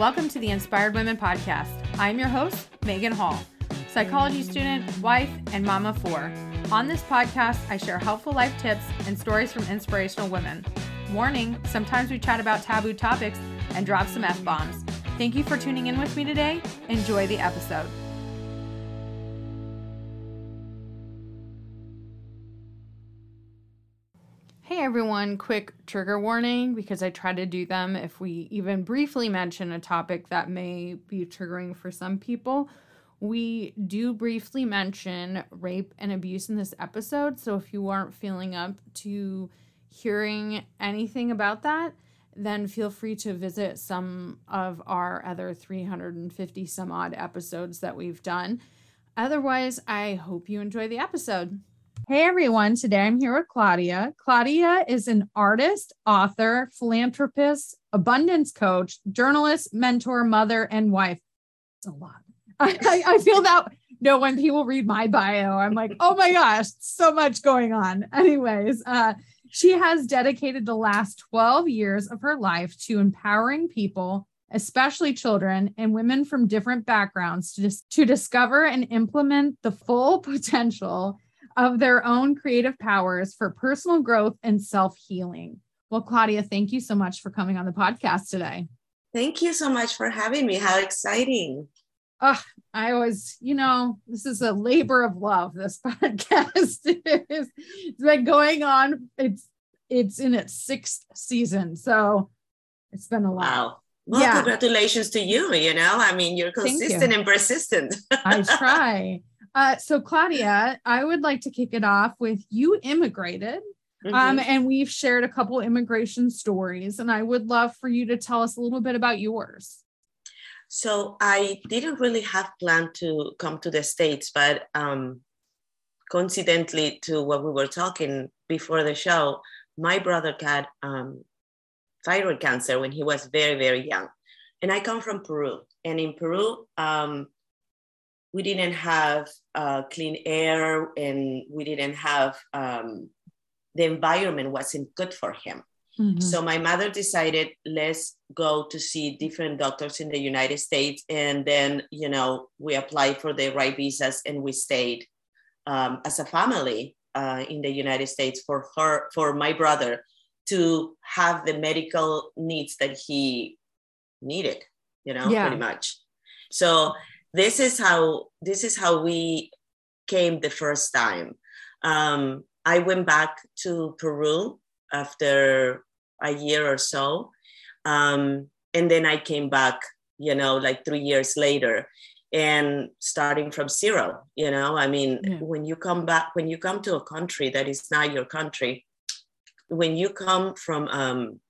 Welcome to the Inspired Women Podcast. I'm your host, Megan Hall, psychology student, wife, and mama four. On this podcast, I share helpful life tips and stories from inspirational women. Warning sometimes we chat about taboo topics and drop some F bombs. Thank you for tuning in with me today. Enjoy the episode. Everyone, quick trigger warning because I try to do them if we even briefly mention a topic that may be triggering for some people. We do briefly mention rape and abuse in this episode, so if you aren't feeling up to hearing anything about that, then feel free to visit some of our other 350 some odd episodes that we've done. Otherwise, I hope you enjoy the episode. Hey everyone, today I'm here with Claudia. Claudia is an artist, author, philanthropist, abundance coach, journalist, mentor, mother, and wife. It's a lot. I, I feel that no, when people read my bio, I'm like, oh my gosh, so much going on. Anyways, uh, she has dedicated the last 12 years of her life to empowering people, especially children and women from different backgrounds, to, dis- to discover and implement the full potential of their own creative powers for personal growth and self healing. Well, Claudia, thank you so much for coming on the podcast today. Thank you so much for having me. How exciting. Oh, I was, you know, this is a labor of love. This podcast is it's been going on. It's it's in its sixth season. So it's been a lot. Wow. Well, yeah. congratulations to you. You know, I mean, you're consistent you. and persistent. I try. Uh, so, Claudia, I would like to kick it off with you immigrated. Um, mm-hmm. Um, and we've shared a couple immigration stories, and I would love for you to tell us a little bit about yours. So, I didn't really have planned to come to the States, but um, coincidentally to what we were talking before the show, my brother got um, thyroid cancer when he was very, very young. And I come from Peru. And in Peru, um, we didn't have uh, clean air and we didn't have um, the environment wasn't good for him mm-hmm. so my mother decided let's go to see different doctors in the united states and then you know we applied for the right visas and we stayed um, as a family uh, in the united states for her for my brother to have the medical needs that he needed you know yeah. pretty much so this is how this is how we came the first time. Um, I went back to Peru after a year or so, um, and then I came back. You know, like three years later, and starting from zero. You know, I mean, yeah. when you come back, when you come to a country that is not your country, when you come from um,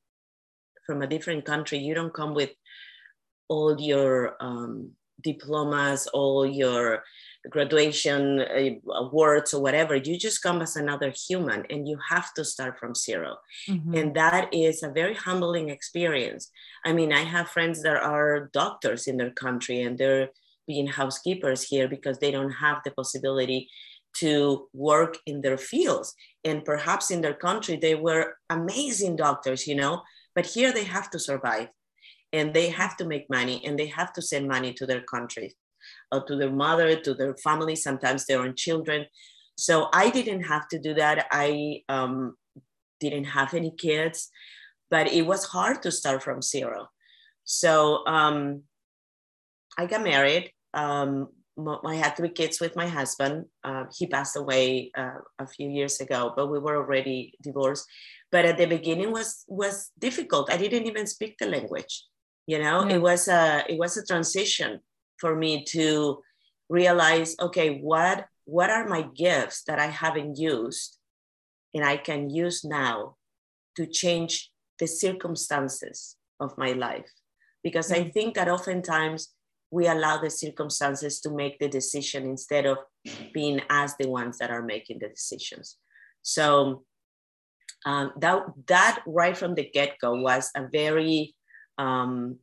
from a different country, you don't come with all your um, diplomas, all your graduation uh, awards or whatever you just come as another human and you have to start from 0 mm-hmm. and that is a very humbling experience. I mean i have friends that are doctors in their country and they're being housekeepers here because they don't have the possibility to work in their fields. And perhaps in their country they were amazing doctors you know but here they have to survive and they have to make money and they have to send money to their country or to their mother to their family sometimes their own children so i didn't have to do that i um, didn't have any kids but it was hard to start from zero so um, i got married um, I had three kids with my husband. Uh, he passed away uh, a few years ago, but we were already divorced. But at the beginning was was difficult. I didn't even speak the language you know yeah. it was a it was a transition for me to realize okay what what are my gifts that i haven't used and i can use now to change the circumstances of my life? Because i think that oftentimes we allow the circumstances to make the decision instead of being as the ones that are making the decisions. So um, that that right from the get-go was a very um,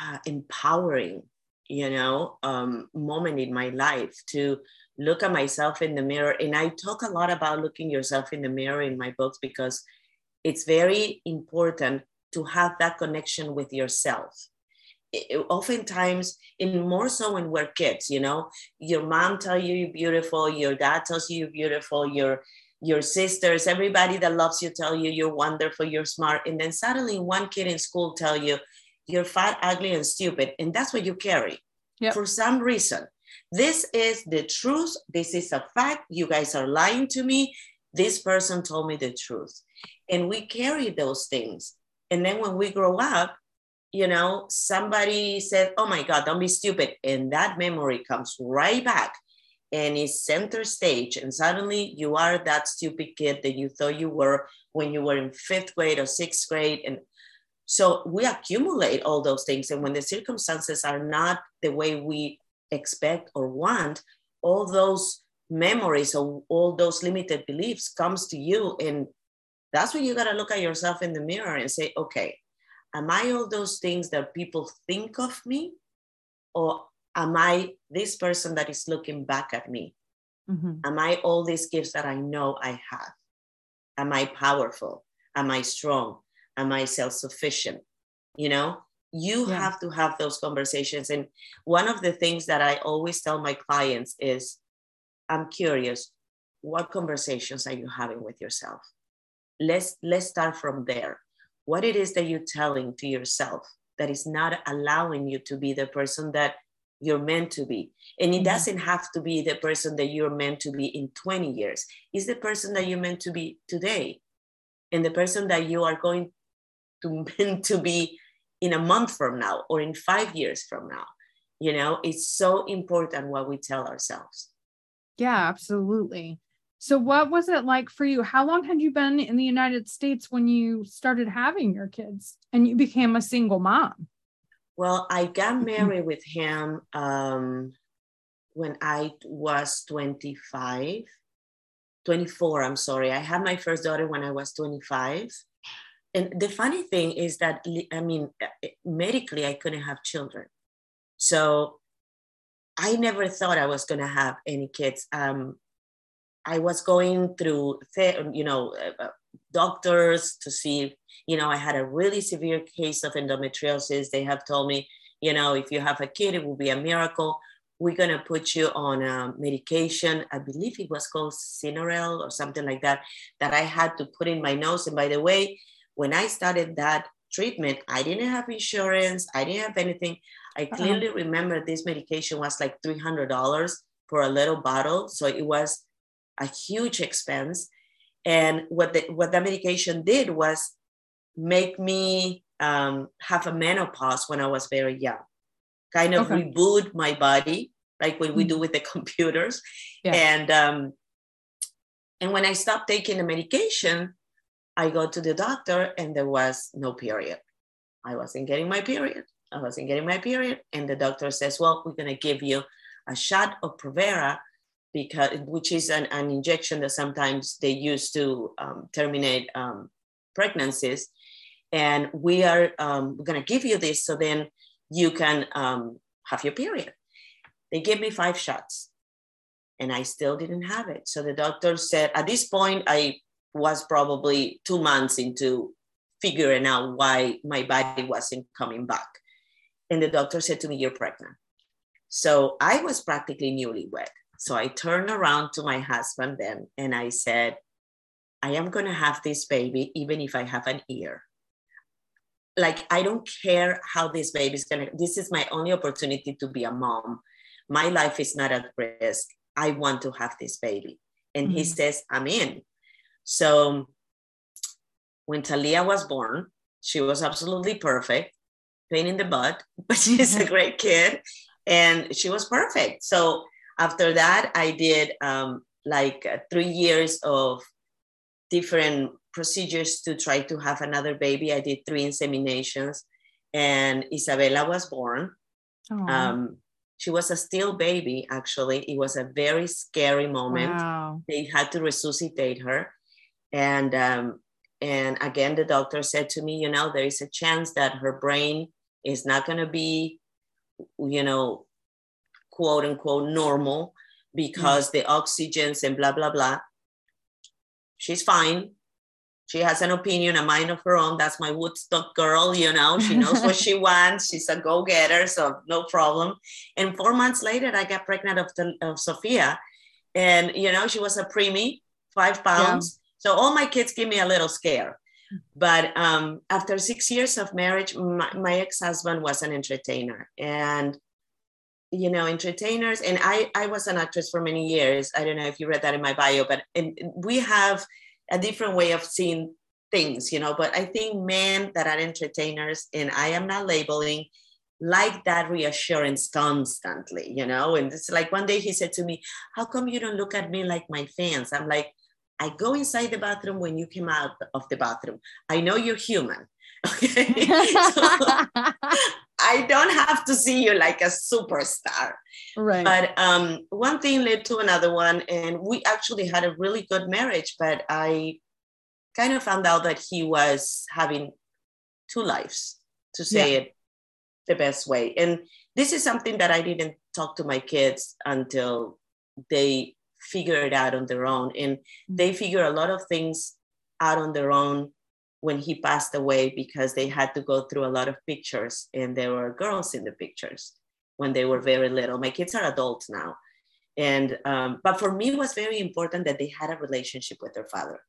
uh, empowering, you know, um, moment in my life to look at myself in the mirror. And I talk a lot about looking yourself in the mirror in my books because it's very important to have that connection with yourself it, oftentimes in more so when we're kids you know your mom tells you you're beautiful your dad tells you you're beautiful your your sisters everybody that loves you tell you you're wonderful you're smart. And then suddenly one kid in school tell you you're fat ugly and stupid and that's what you carry. Yep. for some reason. This is the truth. This is a fact. You guys are lying to me. This person told me the truth. And we carry those things. And then when we grow up you know, somebody said, oh my God, don't be stupid. And that memory comes right back and is center stage. And suddenly you are that stupid kid that you thought you were when you were in fifth grade or sixth grade. And so we accumulate all those things. And when the circumstances are not the way we expect or want, all those memories or all those limited beliefs comes to you. And that's when you got to look at yourself in the mirror and say, okay, am I all those things that people think of me? Or am I this person that is looking back at me? Mm-hmm. Am I all these gifts that I know I have? Am I powerful? Am I strong? Am I self sufficient? You know, you yeah. have to have those conversations. And one of the things that I always tell my clients is I'm curious, what conversations are you having with yourself? Let's let's start from there what it is that you're telling to yourself that is not allowing you to be the person that you're meant to be. And it mm-hmm. doesn't have to be the person that you're meant to be in 20 years. It's the person that you're meant to be today. And the person that you are going to meant to be in a month from now or in five years from now. You know, it's so important what we tell ourselves. Yeah, absolutely. So, what was it like for you? How long had you been in the United States when you started having your kids and you became a single mom? Well, I got married with him um, when I was 25, 24. I'm sorry. I had my first daughter when I was 25. And the funny thing is that, I mean, eh, medically, I couldn't have children. So I never thought I was going to have any kids. Um, I was going through, you know, uh, doctors to see, if, you know, I had a really severe case of endometriosis. They have told me, you know, if you have a kid, it will be a miracle. We're going to put you on a medication. I believe it was called Synarel or something like that, that I had to put in my nose. And by the way, when I started that treatment, I didn't have insurance. I didn't have anything. I clearly uh-huh. remember this medication was like $300 for a little bottle. So it was a huge expense. And what the, what the medication did was make me um, have a menopause when I was very young, kind of okay. reboot my body, like what we do mm-hmm. with the computers. Yeah. And um, and when I stopped taking the medication, I go to the doctor and there was no period. I wasn't getting my period. I wasn't getting my period. And the doctor says, Well, we're going to give you a shot of Provera because which is an, an injection that sometimes they use to um, terminate um, pregnancies. And we are um, going to give you this so then you can um, have your period. They gave me five shots and i still didn't have it. So the doctor said at this point i was probably two months into figuring out why my body wasn't coming back. And the doctor said to me you're pregnant. So i was practically newlywed so I turned around to my husband then and I said, I am going to have this baby, even if I have an ear. Like, I don't care how this baby is going to, this is my only opportunity to be a mom. My life is not at risk. I want to have this baby. And mm-hmm. he says, I'm in. So when Talia was born, she was absolutely perfect, pain in the butt, but she's a great kid and she was perfect. So after that, I did um, like uh, three years of different procedures to try to have another baby. I did three inseminations, and Isabella was born. Um, she was a still baby, actually. It was a very scary moment. Wow. They had to resuscitate her. And um, and again, the doctor said to me, you know, there is a chance that her brain is not going to be, you know, quote unquote normal because mm. the oxygens and blah blah blah she's fine she has an opinion, a mind of her own. That's my Woodstock girl, you know. She knows what she wants. She's a go-getter, so no problem. And four months later, I got pregnant of, the, of Sophia, and you know, she was a preemie, five pounds. Yeah. So all my kids give me a little scare. But um, after six years of marriage, my, my ex-husband was an entertainer, and you know, entertainers. And I, I was an actress for many years. I don't know if you read that in my bio, but we have a different way of seeing things, you know. But I think men that are entertainers, and I am not labeling, like that reassurance constantly, you know. And it's like one day he said to me, How come you don't look at me like my fans? I'm like, I go inside the bathroom when you came out of the bathroom. I know you're human. Okay. so, I don't have to see you like a superstar. Right. But um, one thing led to another one, and we actually had a really good marriage. But I kind of found out that he was having two lives, to say yeah. it the best way. And this is something that I didn't talk to my kids until they figure it out on their own. And they figure a lot of things out on their own when he passed away because they had to go through a lot of pictures and there were girls in the pictures when they were very little. My kids are adults now. And, um, but for me, it was very important that they had a relationship with their father.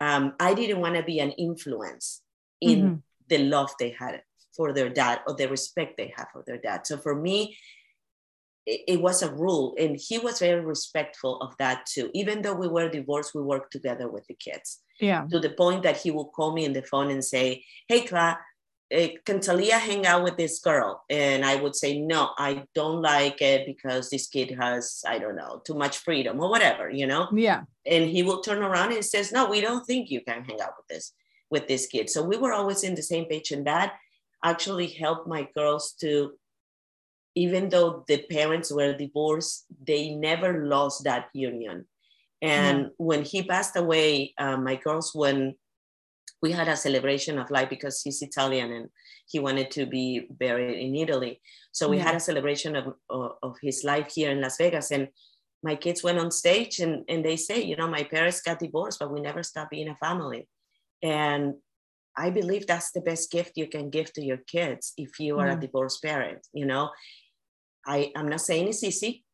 Um, I didn't want to be an influence in mm-hmm. the love they had for their dad or the respect they have for their dad. So for me, it, it was a rule and he was very respectful of that too even though we were divorced we worked together with the kids yeah to the point that he would call me in the phone and say hey cla uh, can Talia hang out with this girl? And I would say, no, I don't like it because this kid has, I don't know, too much freedom or whatever, you know? Yeah. And he will turn around and says, no, we don't think you can hang out with this, with this kid. So we were always in the same page. And that actually helped my girls to even though the parents were divorced, they never lost that union. And when he passed away, uh, my girls, when we had a celebration of life because he's Italian and he wanted to be buried in Italy. So we yeah. had a celebration of, of, of, his life here in Las Vegas. And my kids went on stage and, and they say, you know, my parents got divorced, but we never stopped being a family. And I believe that's the best gift you can give to your kids if you are mm. a divorced parent, you know, I, I'm not saying it's easy.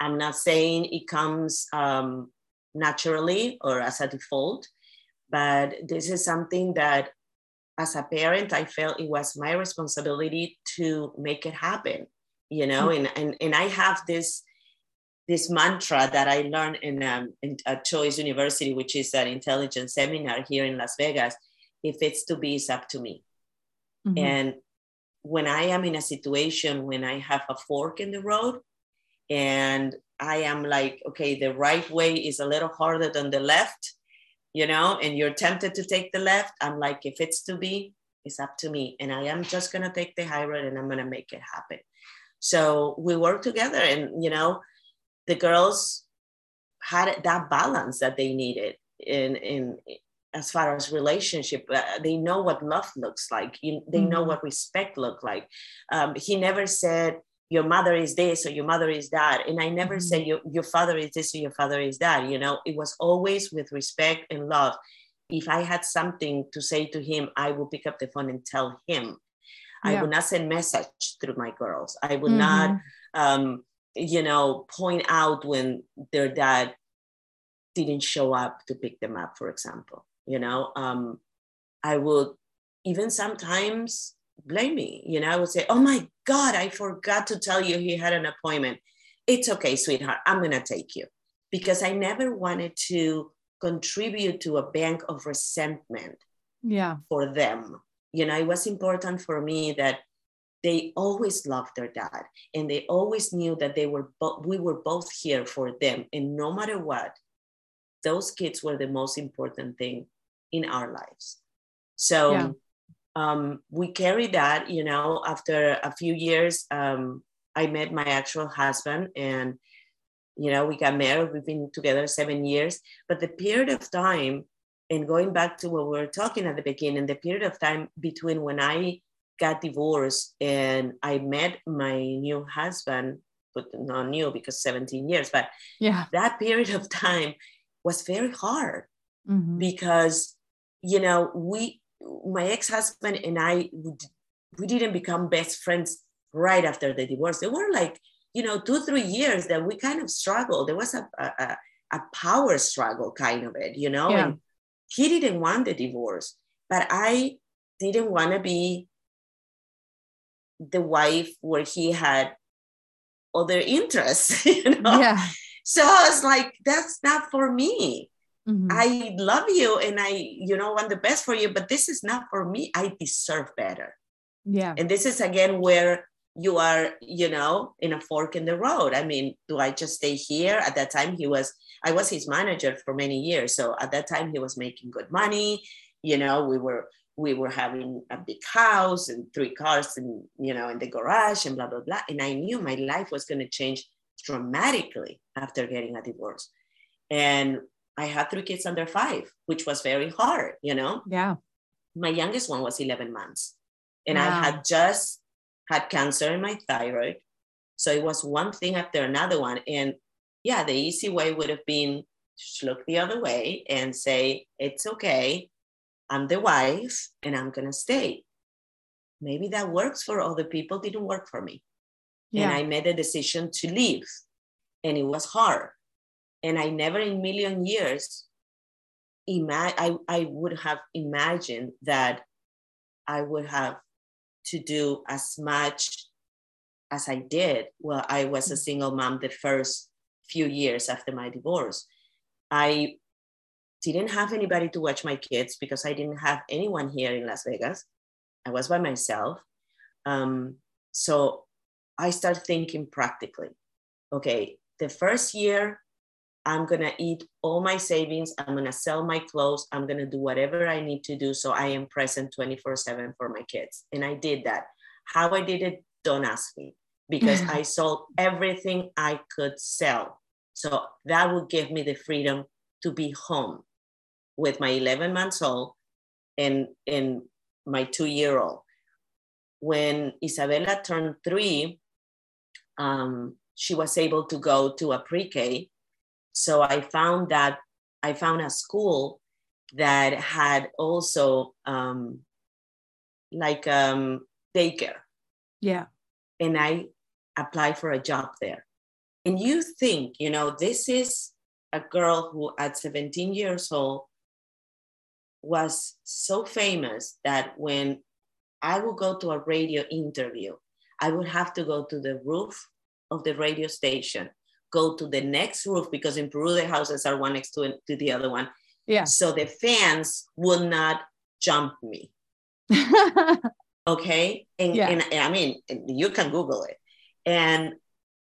I'm not saying it comes um, naturally or as a default, but this is something that as a parent, I felt it was my responsibility to make it happen, you know, mm-hmm. and, and, and I have this, this mantra that I learned in, um, in a Choice University, which is an intelligence seminar here in Las Vegas. If it's to be, it's up to me. Mm-hmm. And when I am in a situation when I have a fork in the road and I am like, okay, the right way is a little harder than the left, you know, and you're tempted to take the left, I'm like, if it's to be, it's up to me. And I am just going to take the high road and I'm going to make it happen. So we work together and, you know, the girls had that balance that they needed in, in, as far as relationship uh, they know what love looks like you, they mm-hmm. know what respect look like um, he never said your mother is this or your mother is that and i never mm-hmm. said your, your father is this or your father is that you know it was always with respect and love if i had something to say to him i would pick up the phone and tell him yeah. i would not send message through my girls i would mm-hmm. not um, you know point out when their dad didn't show up to pick them up for example you know um, i would even sometimes blame me you know? I would say oh my god i forgot to tell you he had an appointment. It's okay sweetheart i'm gonna take you. Because i never wanted to contribute to a bank of resentment yeah. for them. You know it was important for me that they always loved their dad and they always knew that they were bo- we were both here for them and no matter what those kids were the most important thing in our lives. So yeah. Um, we carry that, you know, after a few years, um, I met my actual husband and, you know, we got married. We've been together seven years. But the period of time, and going back to what we were talking at the beginning, the period of time between when I got divorced and I met my new husband, but not new because 17 years, but yeah, that period of time was very hard mm-hmm. because you know, we, my ex-husband and I, we didn't become best friends right after the divorce. There were like, you know, two, three years that we kind of struggled. There was a, a, a power struggle kind of it, you know, yeah. and he didn't want the divorce, but I didn't want to be the wife where he had other interests, you know? Yeah. So I was like, that's not for me. Mm-hmm. I love you and I, you know, want the best for you, but this is not for me. I deserve better. Yeah. And this is again where you are, you know, in a fork in the road. I mean, do I just stay here? At that time, he was, I was his manager for many years. So at that time, he was making good money. You know, we were we were having a big house and three cars and you know in the garage and blah blah blah and i knew my life was going to change dramatically after getting a divorce and i had three kids under five which was very hard you know yeah my youngest one was 11 months and wow. i had just had cancer in my thyroid so it was one thing after another one and yeah the easy way would have been to look the other way and say it's okay I'm the wife and I'm going to stay. Maybe that works for other people, didn't work for me. Yeah. And I made a decision to leave. And it was hard. And I never in million years, ima- I, I would have imagined that I would have to do as much as I did while I was a mm. single mom the first few years after my divorce. I didn't have anybody to watch my kids because I didn't have anyone here in Las Vegas. I was by myself. Um, so I started thinking practically. Okay, the first year, I'm gonna eat all my savings. I'm gonna sell my clothes. I'm gonna do whatever I need to do so I am present 24 7 for my kids. And I did that. How I did it, don't ask me because I sold everything I could sell. So that would give me the freedom to be home with my 11 months old and, and my two year old. When Isabella turned three, um, she was able to go to a pre K. So I found that I found a school that had also um, like um, daycare. Yeah. And I applied for a job there. And you think, you know, this is a girl who at 17 years old was so famous that when I would go to a radio interview, I would have to go to the roof of the radio station, go to the next roof because in Peru the houses are one next to, to the other one. Yeah. So the fans will not jump me. okay. And, yeah. and, and I mean, you can Google it. And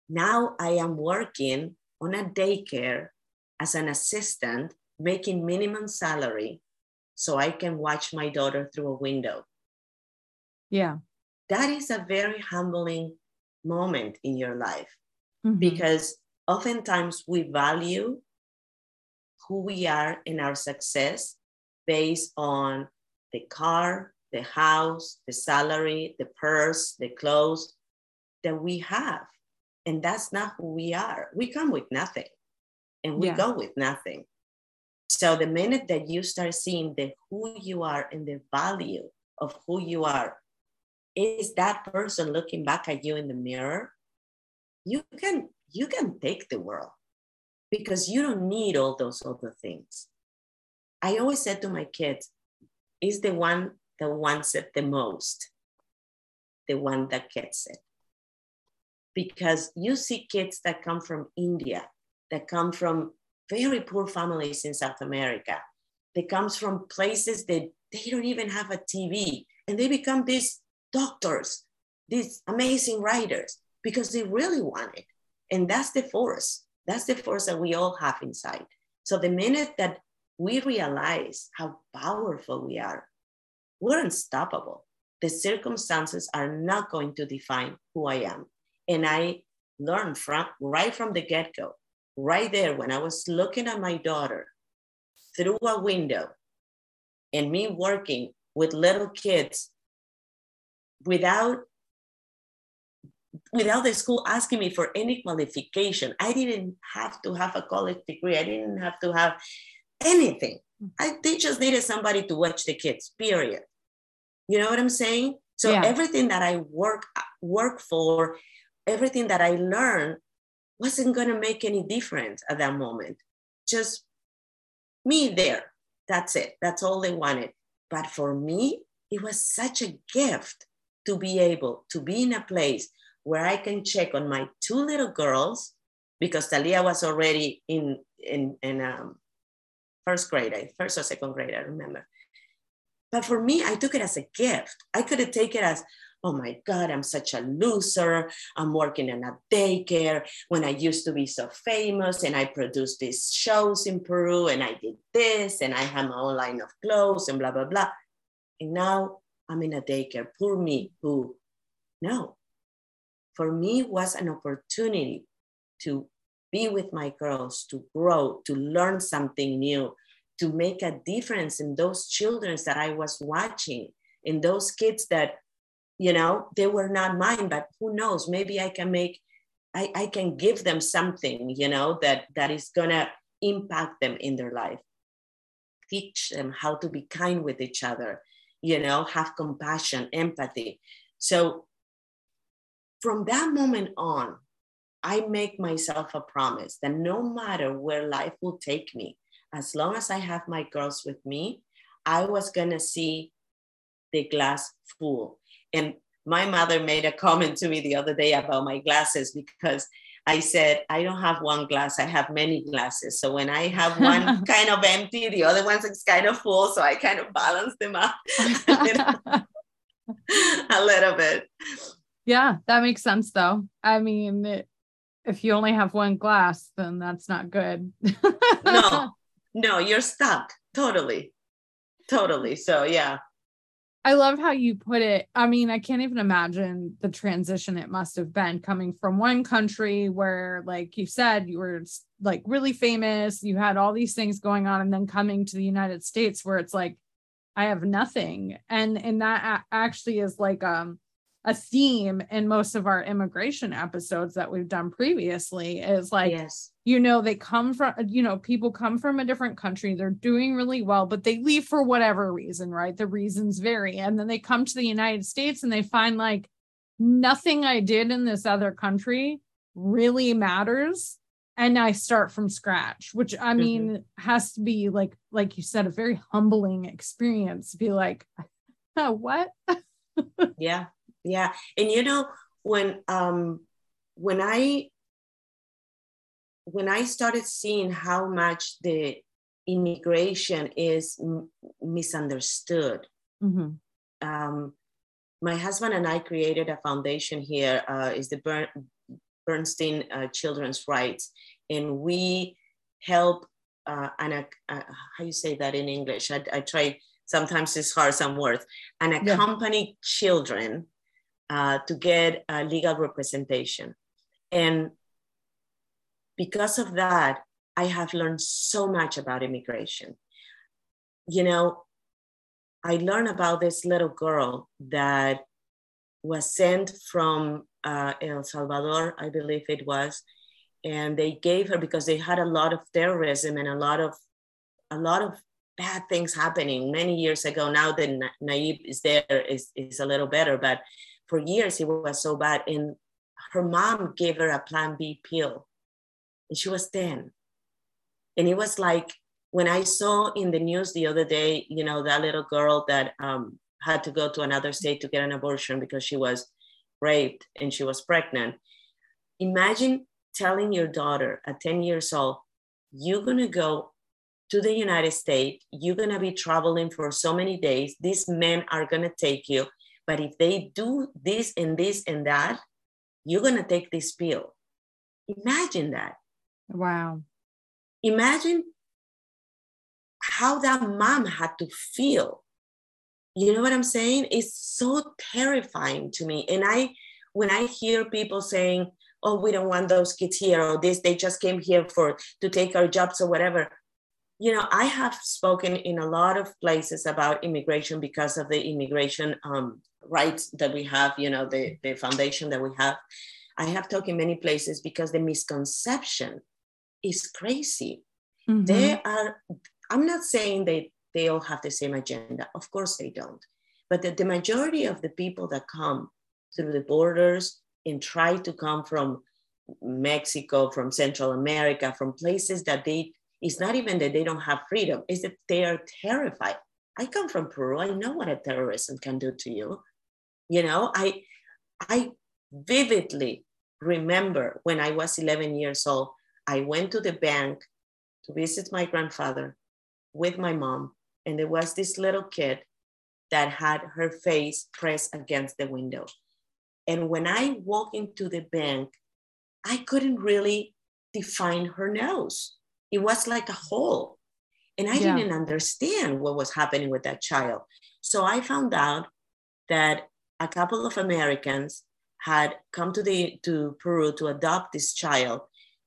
now I am working on a daycare as an assistant, making minimum salary so I can watch my daughter through a window. Yeah. That is a very humbling moment in your life mm-hmm. because oftentimes we value who we are and our success based on the car, the house, the salary, the purse, the clothes that we have. And that's not who we are. We come with nothing and we yeah. go with nothing. So the minute that you start seeing the who you are and the value of who you are, is that person looking back at you in the mirror, you can you can take the world because you don't need all those other things. I always said to my kids, is the one that wants it the most, the one that gets it. Because you see kids that come from India, that come from very poor families in South America. that comes from places that they don't even have a TV, and they become these doctors, these amazing writers, because they really want it. And that's the force. That's the force that we all have inside. So the minute that we realize how powerful we are, we're unstoppable. The circumstances are not going to define who I am. And I learned from right from the get-go right there when I was looking at my daughter through a window and me working with little kids without without the school asking me for any qualification i didn't have to have a college degree i didn't have to have anything. Mm-hmm. I, they just needed somebody to watch the kids, period. You know what I'm saying? So yeah. everything that I work work for, everything that I learned wasn't gonna make any difference at that moment. Just me there. That's it. That's all they wanted. But for me, it was such a gift to be able to be in a place where I can check on my two little girls because Talia was already in in in um, first grade, first or second grade, I remember. But for me, I took it as a gift. I could have taken it as, oh my God, I'm such a loser. I'm working in a daycare when I used to be so famous and I produced these shows in Peru and I did this and I had my own line of clothes and blah, blah, blah. And now I'm in a daycare. Poor me, who, no. For me, was an opportunity to be with my girls, to grow, to learn something new, to make a difference in those children that I was watching, in those kids that, you know, they were not mine, but who knows, maybe I can make, I, I can give them something, you know, that, that is gonna impact them in their life. Teach them how to be kind with each other, you know, have compassion, empathy. So from that moment on, I make myself a promise that no matter where life will take me, as long as I have my girls with me, I was gonna see the glass full. And my mother made a comment to me the other day about my glasses because I said, I don't have one glass, I have many glasses. So when I have one kind of empty, the other one's is kind of full. So I kind of balance them out a little bit. Yeah, that makes sense though. I mean, if you only have one glass, then that's not good. no, no, you're stuck. Totally. Totally. So, yeah. I love how you put it. I mean, I can't even imagine the transition it must have been coming from one country where, like you said, you were like really famous, you had all these things going on, and then coming to the United States where it's like, I have nothing. And and that actually is like um a theme in most of our immigration episodes that we've done previously is like yes. you know they come from you know people come from a different country they're doing really well but they leave for whatever reason right the reasons vary and then they come to the United States and they find like nothing I did in this other country really matters and I start from scratch which I mm-hmm. mean mm-hmm. has to be like like you said a very humbling experience to be like what yeah yeah and you know when um when i when i started seeing how much the immigration is m- misunderstood mm-hmm. um, my husband and i created a foundation here uh, is the Bern- bernstein uh, children's rights and we help uh, and uh, how you say that in english i, I try sometimes it's hard some words and accompany yeah. children uh, to get a legal representation. And because of that, I have learned so much about immigration. You know, I learned about this little girl that was sent from uh, El Salvador, I believe it was, and they gave her because they had a lot of terrorism and a lot of a lot of bad things happening many years ago. Now that Nayib is there, is is a little better, but for years it was so bad. And her mom gave her a Plan B pill, and she was 10. And it was like when I saw in the news the other day, you know, that little girl that um, had to go to another state to get an abortion because she was raped and she was pregnant. Imagine telling your daughter at 10 years old, you're going to go to the United States, you're going to be traveling for so many days, these men are going to take you, but if they do this and this and that, you're going to take this pill. Imagine that. Wow. Imagine how that mom had to feel. You know what I'm saying? It's so terrifying to me. And I, when I hear people saying, oh, we don't want those kids here, or this, they just came here for to take our jobs or whatever you know, I have spoken in a lot of places about immigration because of the immigration um, rights that we have, you know, the, the foundation that we have. I have talked in many places because the misconception is crazy. Mm-hmm. There are, I'm not saying they, they all have the same agenda. Of course they don't. But the, the majority of the people that come through the borders and try to come from Mexico, from Central America, from places that they, it's not even that they don't have freedom, it's that they are terrified. I come from Peru. I know what a terrorism can do to you. You know, I, I vividly remember when I was 11 years old, I went to the bank to visit my grandfather with my mom, and there was this little kid that had her face pressed against the window. And when I walked into the bank, I couldn't really define her nose. It was like a hole. And I yeah. didn't understand what was happening with that child. So I found out that a couple of Americans had come to the to Peru to adopt this child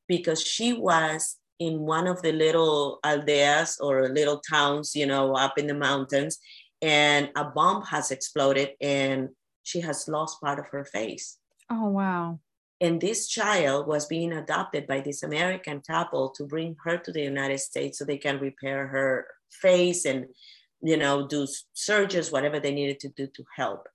because she was in one of the little aldeas or little towns, you know, up in the mountains, and a bomb has exploded and she has lost part of her face. Oh wow. And this child was being adopted by this American couple to bring her to the United States so they can repair her face and, you know, do surgeries, whatever they needed to do to help.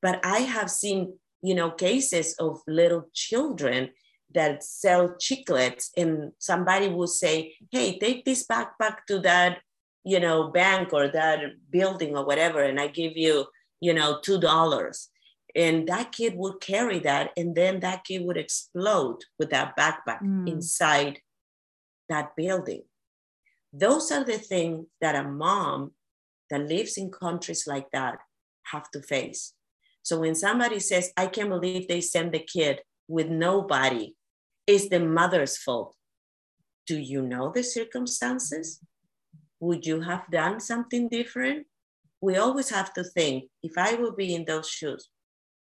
But I have seen, you know, cases of little children that sell chiclets and somebody will say, hey, take this backpack to that, you know, bank or that building or whatever, and I give you, you know, $2 and that kid would carry that and then that kid would explode with that backpack mm. inside that building. Those are the things that a mom that lives in countries like that have to face so when somebody says i can't believe they send the kid with nobody it's the mother's fault do you know the circumstances would you have done something different we always have to think if i would be in those shoes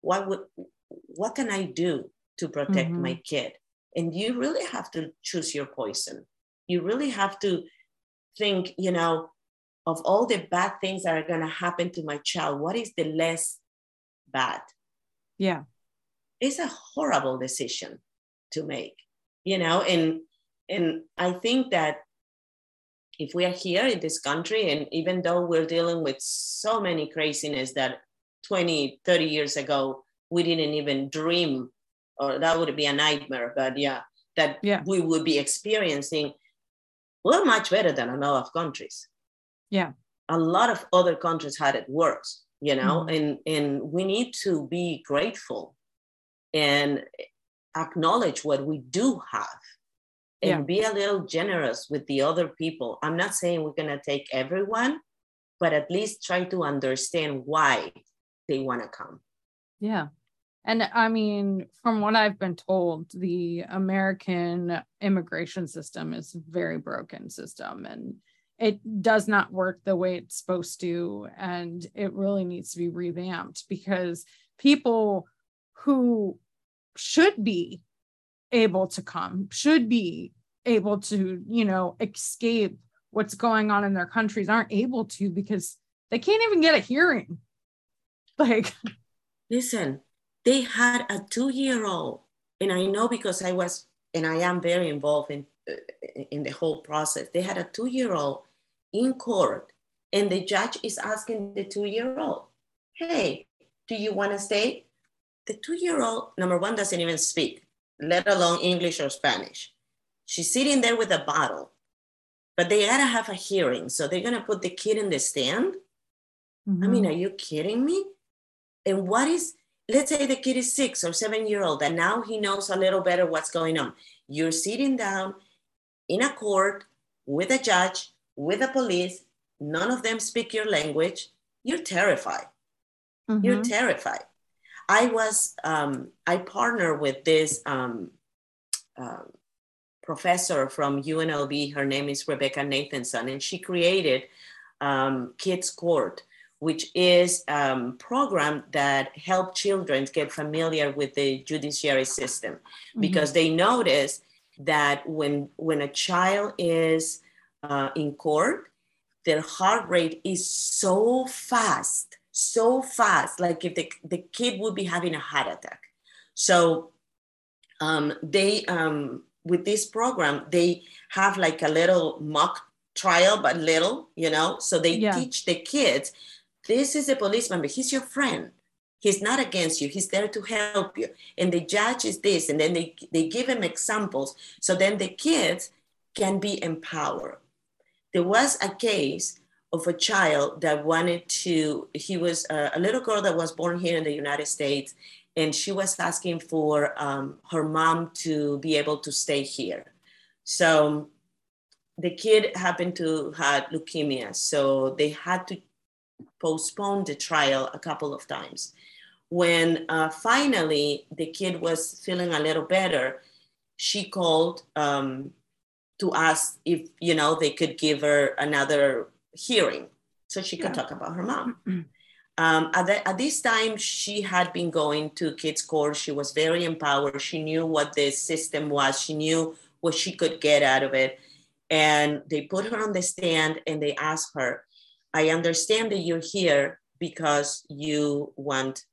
what would what can I do to protect mm-hmm. my kid? And you really have to choose your poison. You really have to think, you know, of all the bad things that are going to happen to my child, what is the less bad? Yeah. It's a horrible decision to make, you know, and and I think that if we are here in this country, and even though we're dealing with so many craziness that 20, 30 years ago, we didn't even dream, or that would be a nightmare, but yeah, that yeah. we would be experiencing. We're much better than a lot of countries. Yeah. A lot of other countries had it worse, you know, mm-hmm. and, and we need to be grateful and acknowledge what we do have and yeah. be a little generous with the other people. I'm not saying we're going to take everyone, but at least try to understand why they want to come. Yeah. And I mean, from what I've been told, the American immigration system is a very broken system and it does not work the way it's supposed to. And it really needs to be revamped because people who should be able to come, should be able to, you know, escape what's going on in their countries aren't able to because they can't even get a hearing Like, listen, they had a two year old, and I know because I was, and I am very involved in, uh, in the whole process. They had a two year old in court, and the judge is asking the two year old, hey, do you want to stay? The two year old, number one, doesn't even speak, let alone English or Spanish. She's sitting there with a bottle, but they gotta have a hearing. So they're gonna put the kid in the stand. Mm-hmm. I mean, mm-hmm. are you kidding me? And what is, let's say the kid is six or seven year old, and now he knows a little better what's going on. You're sitting down in a court with a judge, with the police, none of them speak your language. You're terrified. Mm-hmm. You're terrified. I was, um, I partner with this um, uh, professor from UNLV. Her name is Rebecca Nathanson, and she created um, Kids Court, which is a um, program that help children get familiar with the judiciary system mm-hmm. because they notice that when when a child is uh, in court their heart rate is so fast so fast like if the, the kid would be having a heart attack so um, they um, with this program they have like a little mock trial, but little, you know. So they Yeah. teach the kids this is a policeman, but he's your friend. He's not against you. He's there to help you. And the judge is this, and then they, they give him examples. So then the kids can be empowered. There was a case of a child that wanted to, he was a, a little girl that was born here in the United States, and she was asking for um, her mom to be able to stay here. So the kid happened to had leukemia, so they had to postpone the trial a couple of times. When uh, finally the kid was feeling a little better, she called um, to ask if you know they could give her another hearing so she could Yeah. talk about her mom. Um, at, the, at this time, she had been going to kids' court. She was very empowered. She knew what the system was. She knew what she could get out of it. And they put her on the stand and they asked her, I understand that you're here because you want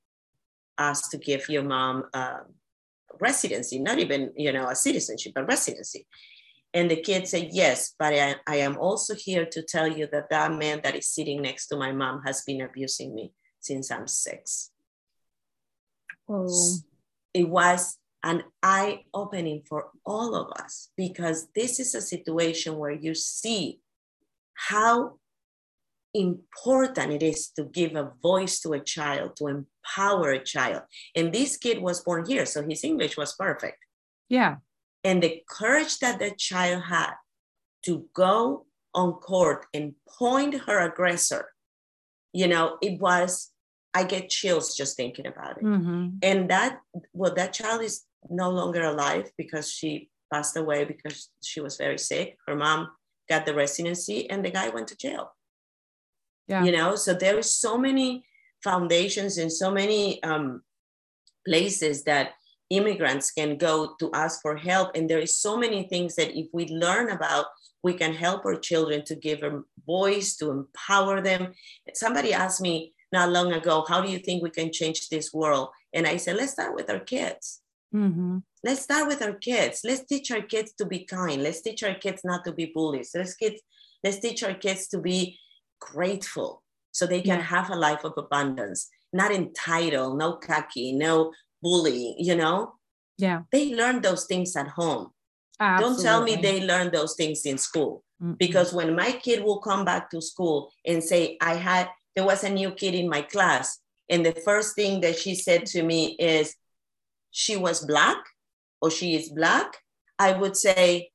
us to give your mom uh, residency, not even, you know, a citizenship, but residency. And the kid said, yes, but I, I am also here to tell you that that man that is sitting next to my mom has been abusing me since I'm six. Oh, It was an eye opening for all of us because this is a situation where you see how important it is to give a voice to a child, to empower a child. And this kid was born here, so his English was perfect. yeah. And the courage that the child had to go on court and point her aggressor, you know, it was, I get chills just thinking about it. hmm And that, well, that child is no longer alive because she passed away because she was very sick. Her mom got the residency and the guy went to jail Yeah. you know so there is so many foundations and so many um, places that immigrants can go to ask for help. And there is so many things that if we learn about we can help our children to give them voice to empower them. Somebody asked me not long ago how do you think we can change this world? And i said let's start with our kids. Hmm let's start with our kids. Let's teach our kids to be kind. Let's teach our kids not to be bullies. Let's kids let's teach our kids to be grateful so they can Yeah. have a life of abundance. Not entitled no cocky no bullying you know? Yeah. they learn those things at home. Don't tell me they learn those things in school. Mm-mm. because when my kid will come back to school and say i had there was a new kid in my class and the first thing that she said to me is she was black or she is black i would say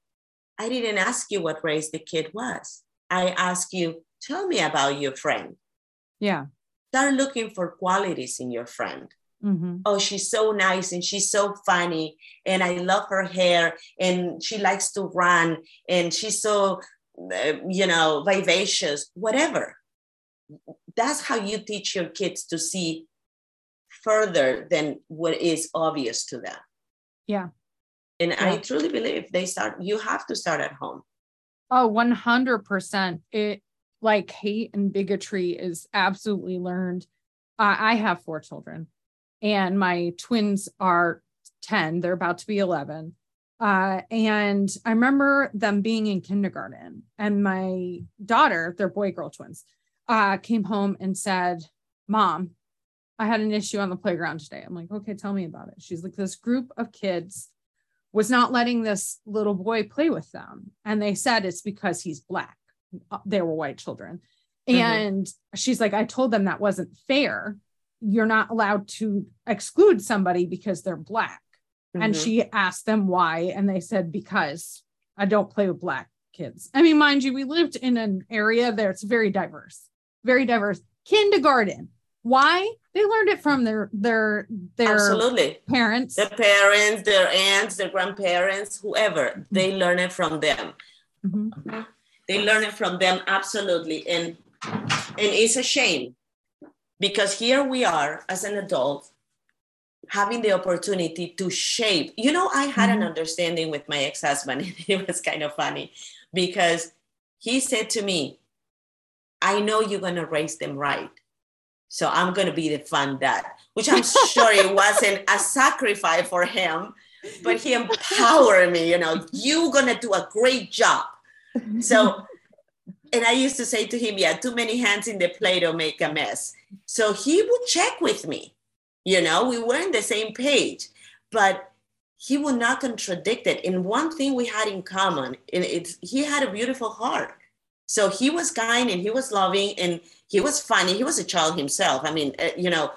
i didn't ask you what race the kid was. I asked you tell me about your friend. Yeah. start looking for qualities in your friend hmm oh she's so nice and she's so funny and i love her hair and she likes to run and she's so uh, you know vivacious whatever that's how you teach your kids to see further than what is obvious to them Yeah. and i truly believe they start you have to start at home Oh, 100%. It like hate and bigotry is absolutely learned. I I have four children and my twins are 10. They're about to be 11. Uh, and I remember them being in kindergarten and my daughter, they're boy girl twins, uh, came home and said, Mom, I had an issue on the playground today. I'm like, okay, tell me about it. She's like, this group of kids was not letting this little boy play with them. And they said it's because he's black. They were white children. Mhm. And she's like, I told them that wasn't fair. You're not allowed to exclude somebody because they're black. And Mhm. she asked them why. And they said, because I don't play with black kids. I mean, mind you, we lived in an area that's very diverse, very diverse. Kindergarten. Why? They learned it from their their their absolutely parents. their parents their aunts their grandparents whoever they learn it from them Mhm. they learn it from them absolutely and and it's a shame because here we are as an adult having the opportunity to shape you know i had an Mhm. understanding with my ex-husband it was kind of funny because he said to me i know you're going to raise them right so i'm going to be the fun dad which i'm sure it wasn't a sacrifice for him but he empowered me you know you're going to do a great job so and I used to say to him, yeah, too many hands in the plate will make a mess. So he would check with me. You know, we were on the same page, but he would not contradict it. And one thing we had in common, and it's he had a beautiful heart. So he was kind and he was loving and he was funny. He was a child himself. I mean, uh, you know,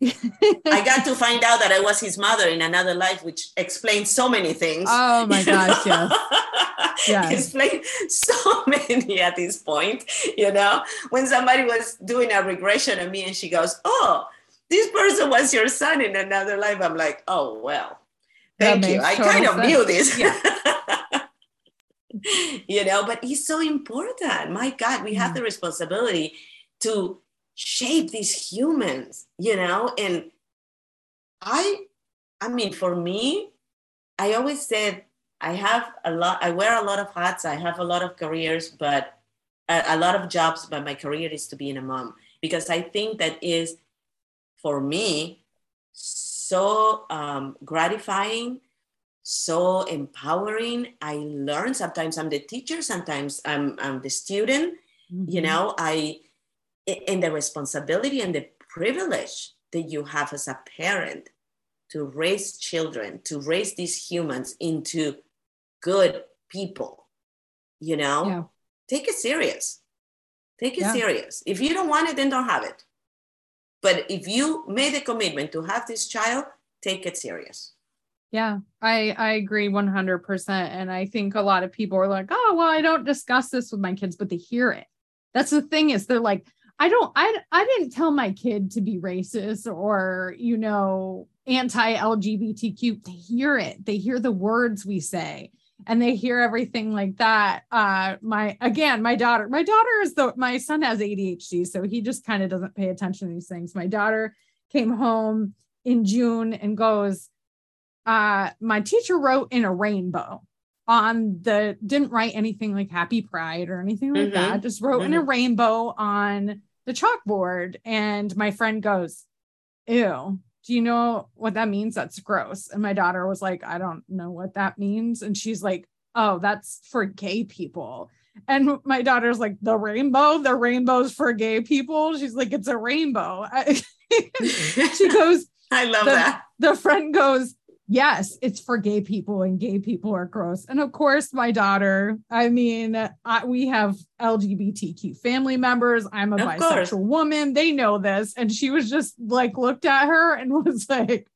I got to find out that I was his mother in another life, which explains so many things. Oh my gosh, yes. yes. Explain so many at this point, you know. When somebody was doing a regression of me and she goes, Oh, this person was your son in another life. I'm like, oh well, thank you. I kind of sense. knew this. Yeah. you know, but it's so important. My God, we have mm. the responsibility to shape these humans, you know, and I I mean for me, I always said I have a lot I wear a lot of hats, I have a lot of careers, but a, a lot of jobs, but my career is to being a mom because I think that is for me so um, gratifying so empowering. I learn sometimes i'm the teacher sometimes i'm, I'm the student mm-hmm. you know? I in the responsibility and the privilege that you have as a parent to raise children to raise these humans into good people you know yeah. take it serious take it yeah. serious if you don't want it then don't have it but if you made a commitment to have this child, take it serious. Yeah, I I agree 100% and I think a lot of people are like, "Oh, well, I don't discuss this with my kids, but they hear it." That's the thing is they're like, "I don't I I didn't tell my kid to be racist or, you know, anti-LGBTQ." They hear it. They hear the words we say and they hear everything like that uh my again my daughter my daughter is the my son has adhd so he just kind of doesn't pay attention to these things my daughter came home in june and goes uh my teacher wrote in a rainbow on the didn't write anything like happy pride or anything like mm-hmm. that just wrote mm-hmm. in a mm-hmm. rainbow on the chalkboard and my friend goes ew do you know what that means? That's gross. And my daughter was like, I don't know what that means. And she's like, oh, that's for gay people. And my daughter's like, the rainbow, the rainbow's for gay people. She's like, it's a rainbow. she goes, I love the, that. The friend goes, yes, it's for gay people and gay people are gross. And of course, my daughter, I mean, I, we have LGBTQ family members. I'm a of bisexual course. woman. They know this. And she was just like, looked at her and was like,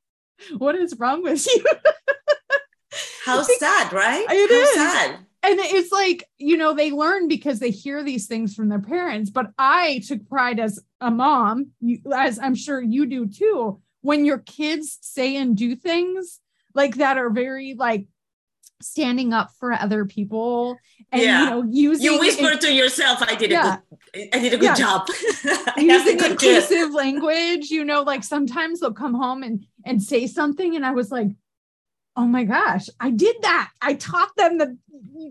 what is wrong with you? How sad, right? It How is. sad. And it's like, you know, they learn because they hear these things from their parents. But I took pride as a mom, as I'm sure you do too, when your kids say and do things like that are very like standing up for other people and yeah. you know using you whisper to yourself i did yeah. a good i did a good yeah. job using inclusive language you know like sometimes they'll come home and and say something and i was like oh my gosh i did that i taught them that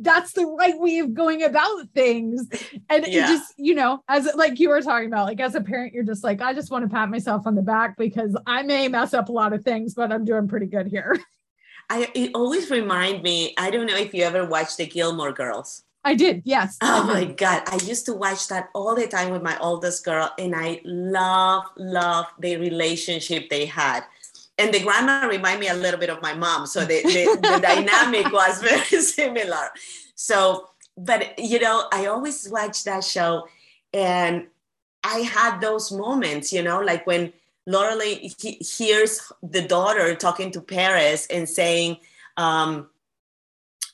that's the right way of going about things and yeah. it just you know as like you were talking about like as a parent you're just like i just want to pat myself on the back because i may mess up a lot of things but i'm doing pretty good here I, it always remind me i don't know if you ever watched the gilmore girls I did, yes. Oh did. my God. I used to watch that all the time with my oldest girl, and I love, love the relationship they had and the grandma remind me a little bit of my mom so the, the, the dynamic was very similar so but you know i always watch that show and i had those moments you know like when Lorelai he hears the daughter talking to Paris and saying, um,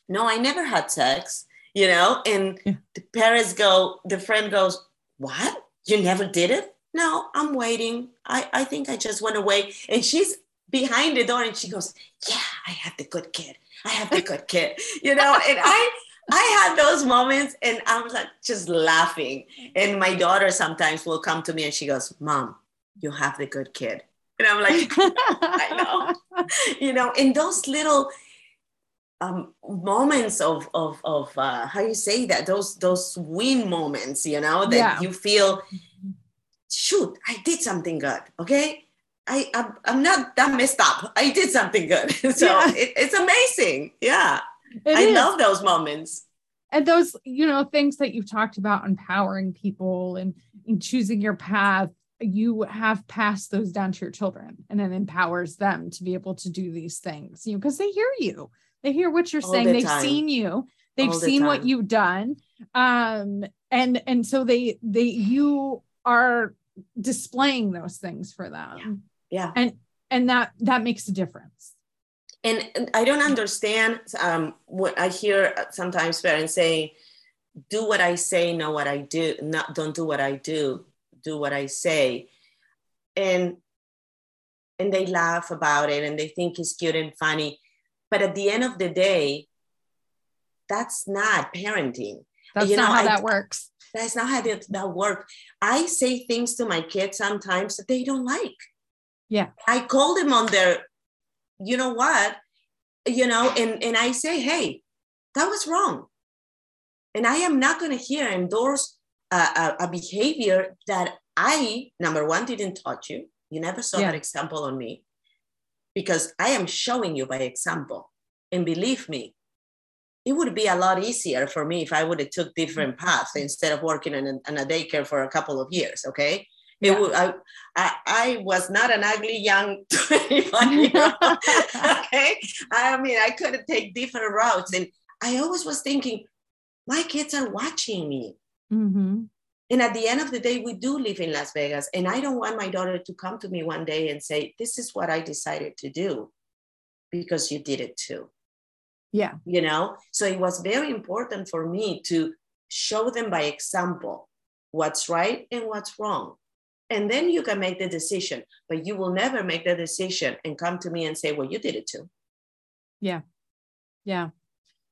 "No, I never had sex," you know, and yeah. Paris go, the friend goes, "What? You never did it?" No, I'm waiting. I I think I just went away, and she's behind the door and she goes, Yeah, I have the good kid. I have the good kid. You know, and I I had those moments and I was like just laughing. And my daughter sometimes will come to me and she goes, Mom, you have the good kid. And I'm like, I know. You know, in those little um, moments of of of uh, how you say that those those win moments, you know, that yeah. you feel, shoot, I did something good. Okay, I I'm, I'm not that messed up. I did something good. so yeah. it, it's amazing. Yeah. It I is. love those moments. and those you know things that you've talked about empowering people and, and choosing your path you have passed those down to your children and it empowers them to be able to do these things you know because they hear you they hear what you're All saying the they've time. seen you they've All seen the what you've done um and and so they they you are displaying those things for them yeah, yeah. and and that that makes a difference. And i don't understand um what i hear sometimes parents saying do what i say know what i do not don't do what i do do what i say. And and they laugh about it and they think it's cute and funny. But at the end of the day that's not parenting. That's you not know, how I, that works. That's not how that, that works i say things to my kids sometimes that they don't like yeah. I call them on their you know what you know and and i say hey that was wrong. And i am not going to here endorse a, a, a, behavior that i number one didn't taught you. You never saw yeah. that example on me because i am showing you by example. And believe me it would be a lot easier for me if i would have took different mm-hmm. paths instead of working in a, in a daycare for a couple of years okay yeah. I, I, I was not an ugly young 21 year old. okay. I mean, I could take different routes. And I always was thinking, my kids are watching me. Mm-hmm. And at the end of the day, we do live in Las Vegas. And I don't want my daughter to come to me one day and say, This is what I decided to do because you did it too. Yeah. You know? So it was very important for me to show them by example what's right and what's wrong and then you can make the decision but you will never make the decision and come to me and say well you did it too. Yeah. Yeah.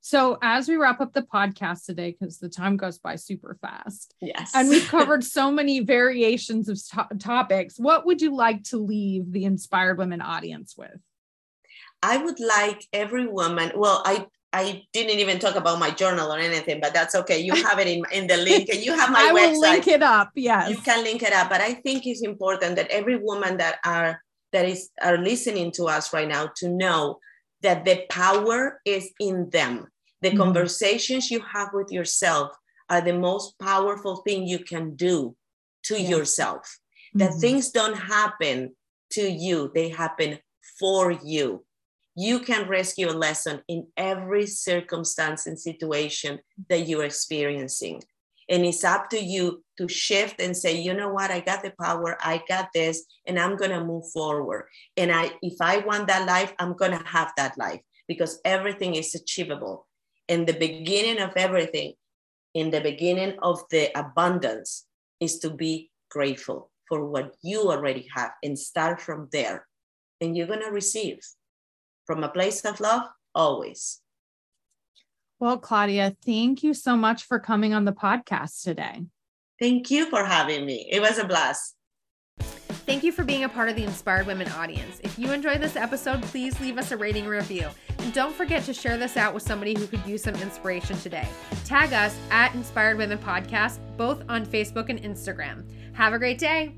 So as we wrap up the podcast today because the time goes by super fast yes. and we've covered so many variations of to- topics what would you like to leave the inspired women audience with? I would like every woman. Well, I I didn't even talk about my journal or anything, but that's okay. You have it in, in the link and you have my I website. will link it up. Yes. You can link it up. But I think it's important that every woman that are that is are listening to us right now to know that the power is in them. The mm-hmm. conversations you have with yourself are the most powerful thing you can do to yes. yourself. Mm-hmm. That things don't happen to you, they happen for you you can rescue a lesson in every circumstance and situation that you're experiencing. And it's up to you to shift and say, you know what, I got the power, I got this, and I'm gonna move forward. And I if I want that life, I'm gonna have that life because everything is achievable. And the beginning of everything, in the beginning of the abundance, is to be grateful for what you already have and start from there. And you're gonna receive from a place of love always. Well, Claudia, thank you so much for coming on the podcast today. Thank you for having me. It was a blast. Thank you for being a part of the Inspired Women audience. If you enjoyed this episode, please leave us a rating review. And don't forget to share this out with somebody who could use some inspiration today. Tag us at Inspired Women Podcast, both on Facebook and Instagram. Have a great day.